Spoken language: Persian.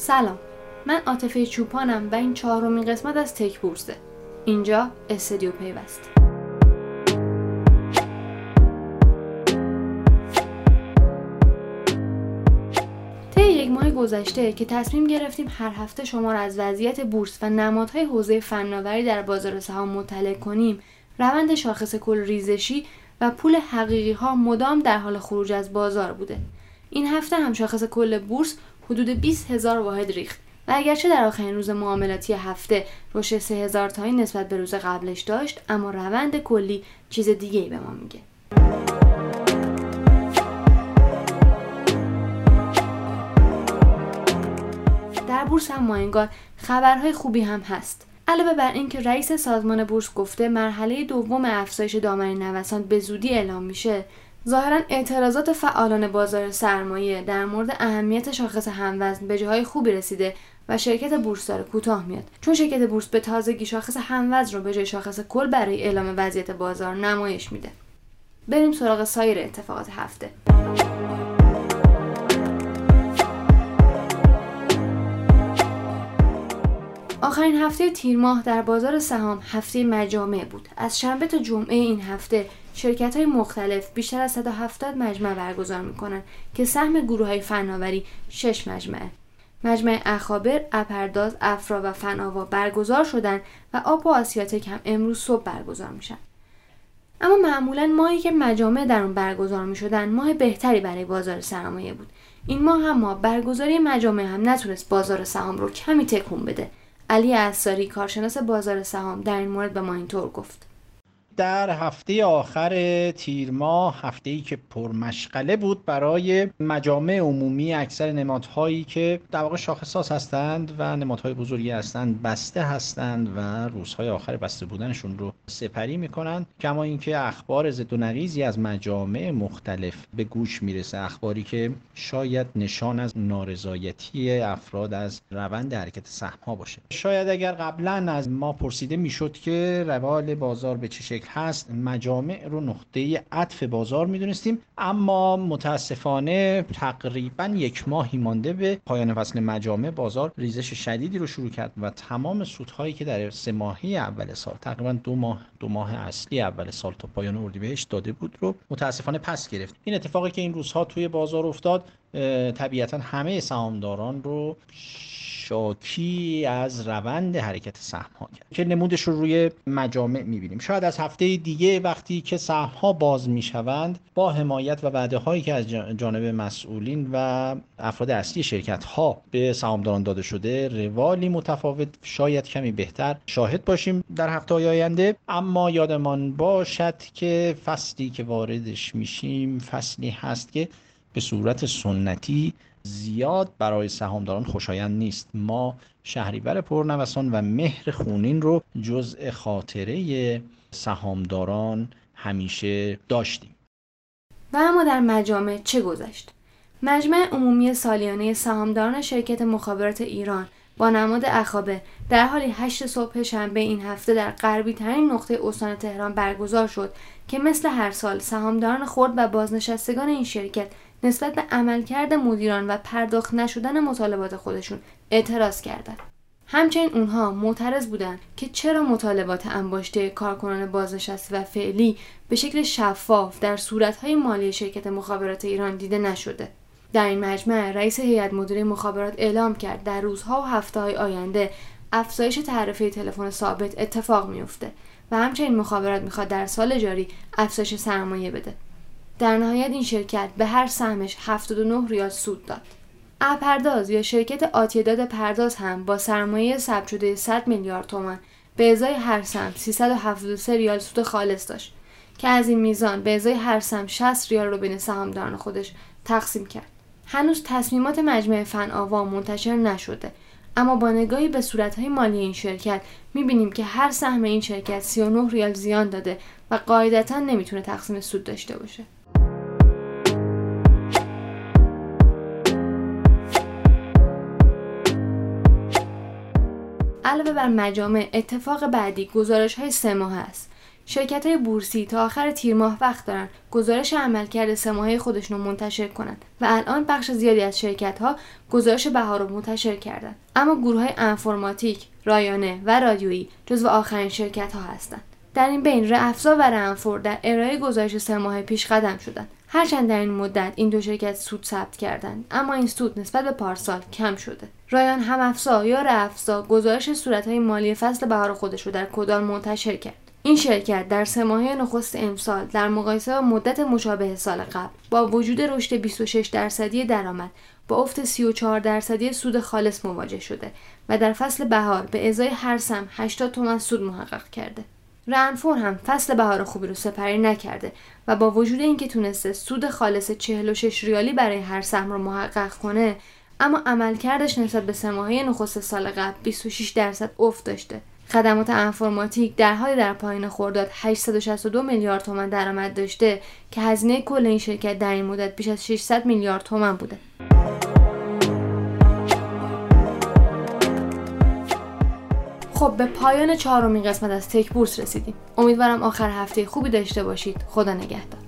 سلام. من عاطفه چوپانم و این چهارمین قسمت از تک بورسه. اینجا استدیو پیوست. طی یک ماه گذشته که تصمیم گرفتیم هر هفته شما را از وضعیت بورس و نمادهای حوزه فناوری در بازار سهام مطلع کنیم. روند شاخص کل ریزشی و پول حقیقی ها مدام در حال خروج از بازار بوده. این هفته هم شاخص کل بورس حدود 20 هزار واحد ریخت. و اگرچه در آخرین روز معاملاتی هفته رشد 3000 هزار تایی نسبت به روز قبلش داشت اما روند کلی چیز دیگه ای به ما میگه. در بورس هم ماینگار خبرهای خوبی هم هست. علاوه بر اینکه رئیس سازمان بورس گفته مرحله دوم افزایش دامنه نوسان به زودی اعلام میشه ظاهرا اعتراضات فعالان بازار سرمایه در مورد اهمیت شاخص هموزن به جاهای خوبی رسیده و شرکت بورس داره کوتاه میاد. چون شرکت بورس به تازگی شاخص هموزن رو به جای شاخص کل برای اعلام وضعیت بازار نمایش میده. بریم سراغ سایر اتفاقات هفته. آخرین هفته تیر ماه در بازار سهام هفته مجامع بود. از شنبه تا جمعه این هفته شرکت های مختلف بیشتر از 170 مجمع برگزار می‌کنند که سهم گروه های فناوری 6 مجمعه. مجمع اخابر، اپرداز، افرا و فناوا برگزار شدن و آب و آسیاتک هم امروز صبح برگزار میشن. اما معمولا ماهی که مجامع در اون برگزار می شدن ماه بهتری برای بازار سرمایه بود. این ماه هم ما برگزاری مجامع هم نتونست بازار سهام رو کمی تکون بده علی اساری کارشناس بازار سهام در این مورد به ما اینطور گفت در هفته آخر تیر ماه هفته ای که پرمشغله بود برای مجامع عمومی اکثر نمادهایی که در واقع شاخصاس هستند و نمادهای بزرگی هستند بسته هستند و روزهای آخر بسته بودنشون رو سپری می‌کنند. کما اینکه اخبار ضد و نقیزی از مجامع مختلف به گوش می‌رسه اخباری که شاید نشان از نارضایتی افراد از روند حرکت سهم باشه. شاید اگر قبلا از ما پرسیده می‌شد که روال بازار به چه شکل هست مجامع رو نقطه عطف بازار می‌دونستیم اما متاسفانه تقریبا یک ماهی مانده به پایان فصل مجامع بازار ریزش شدیدی رو شروع کرد و تمام سودهایی که در سه ماهی اول سال تقریبا دو ماه دو ماه اصلی اول سال تا پایان اردیبهشت داده بود رو متاسفانه پس گرفت. این اتفاقی که این روزها توی بازار افتاد طبیعتا همه سهامداران رو شاکی از روند حرکت سهم ها کرد که نمودش رو روی مجامع می‌بینیم. شاید از هفته دیگه وقتی که سهم ها باز می‌شوند با حمایت و وعده هایی که از جانب مسئولین و افراد اصلی شرکت ها به سهامداران داده شده روالی متفاوت شاید کمی بهتر شاهد باشیم در هفته های آینده. اما یادمان باشد که فصلی که واردش میشیم فصلی هست که به صورت سنتی زیاد برای سهامداران خوشایند نیست. ما شهریور پرنوسان و مهر خونین رو جزء خاطره سهامداران همیشه داشتیم. و اما در مجامع چه گذشت؟ مجمع عمومی سالیانه سهامداران شرکت مخابرات ایران با نماد اخابه در حالی هشت صبح شنبه این هفته در غربی ترین نقطه استان تهران برگزار شد که مثل هر سال سهامداران خرد و بازنشستگان این شرکت نسبت به عملکرد مدیران و پرداخت نشدن مطالبات خودشون اعتراض کردند. همچنین اونها معترض بودند که چرا مطالبات انباشته کارکنان بازنشسته و فعلی به شکل شفاف در صورتهای مالی شرکت مخابرات ایران دیده نشده. در این مجمع رئیس هیئت مدیره مخابرات اعلام کرد در روزها و هفته های آینده افزایش تعرفه تلفن ثابت اتفاق میافته و همچنین مخابرات می‌خواد در سال جاری افزایش سرمایه بده. در نهایت این شرکت به هر سهمش 79 ریال سود داد. اپرداز یا شرکت آتیداد پرداز هم با سرمایه ثبت شده 100 میلیارد تومان به ازای هر سهم 373 ریال سود خالص داشت که از این میزان به ازای هر سهم 60 ریال رو بین سهامداران خودش تقسیم کرد. هنوز تصمیمات مجمع فن آوا منتشر نشده اما با نگاهی به صورتهای مالی این شرکت می‌بینیم که هر سهم این شرکت 39 ریال زیان داده و قاعدتا نمی‌تونه تقسیم سود داشته باشه. علاوه بر مجامع اتفاق بعدی گزارش های سه ماه است. شرکت های بورسی تا آخر تیر ماه وقت دارن گزارش عملکرد سه ماهه خودشون رو منتشر کنند و الان بخش زیادی از شرکت ها گزارش بهار رو منتشر کردند اما گروه های انفرماتیک رایانه و رادیویی جزو آخرین شرکت ها هستند. در این بین رافزا و رنفور در ارائه گزارش سه ماه پیش قدم شدند. هرچند در این مدت این دو شرکت سود ثبت کردند اما این سود نسبت به پارسال کم شده رایان هم افزا یا رافزا گزارش صورتهای مالی فصل بهار خودش رو در کدال منتشر کرد این شرکت در سه ماهه نخست امسال در مقایسه با مدت مشابه سال قبل با وجود رشد 26 درصدی درآمد با افت 34 درصدی سود خالص مواجه شده و در فصل بهار به ازای هر سم 80 تومن سود محقق کرده. رنفور هم فصل بهار خوبی رو سپری نکرده و با وجود اینکه تونسته سود خالص 46 ریالی برای هر سهم رو محقق کنه اما عملکردش نسبت به سه ماهه نخست سال قبل 26 درصد افت داشته خدمات انفرماتیک در حال در پایین خورداد 862 میلیارد تومان درآمد داشته که هزینه کل این شرکت در این مدت بیش از 600 میلیارد تومان بوده. خب به پایان چهارمین قسمت از تک بورس رسیدیم. امیدوارم آخر هفته خوبی داشته باشید. خدا نگهدار.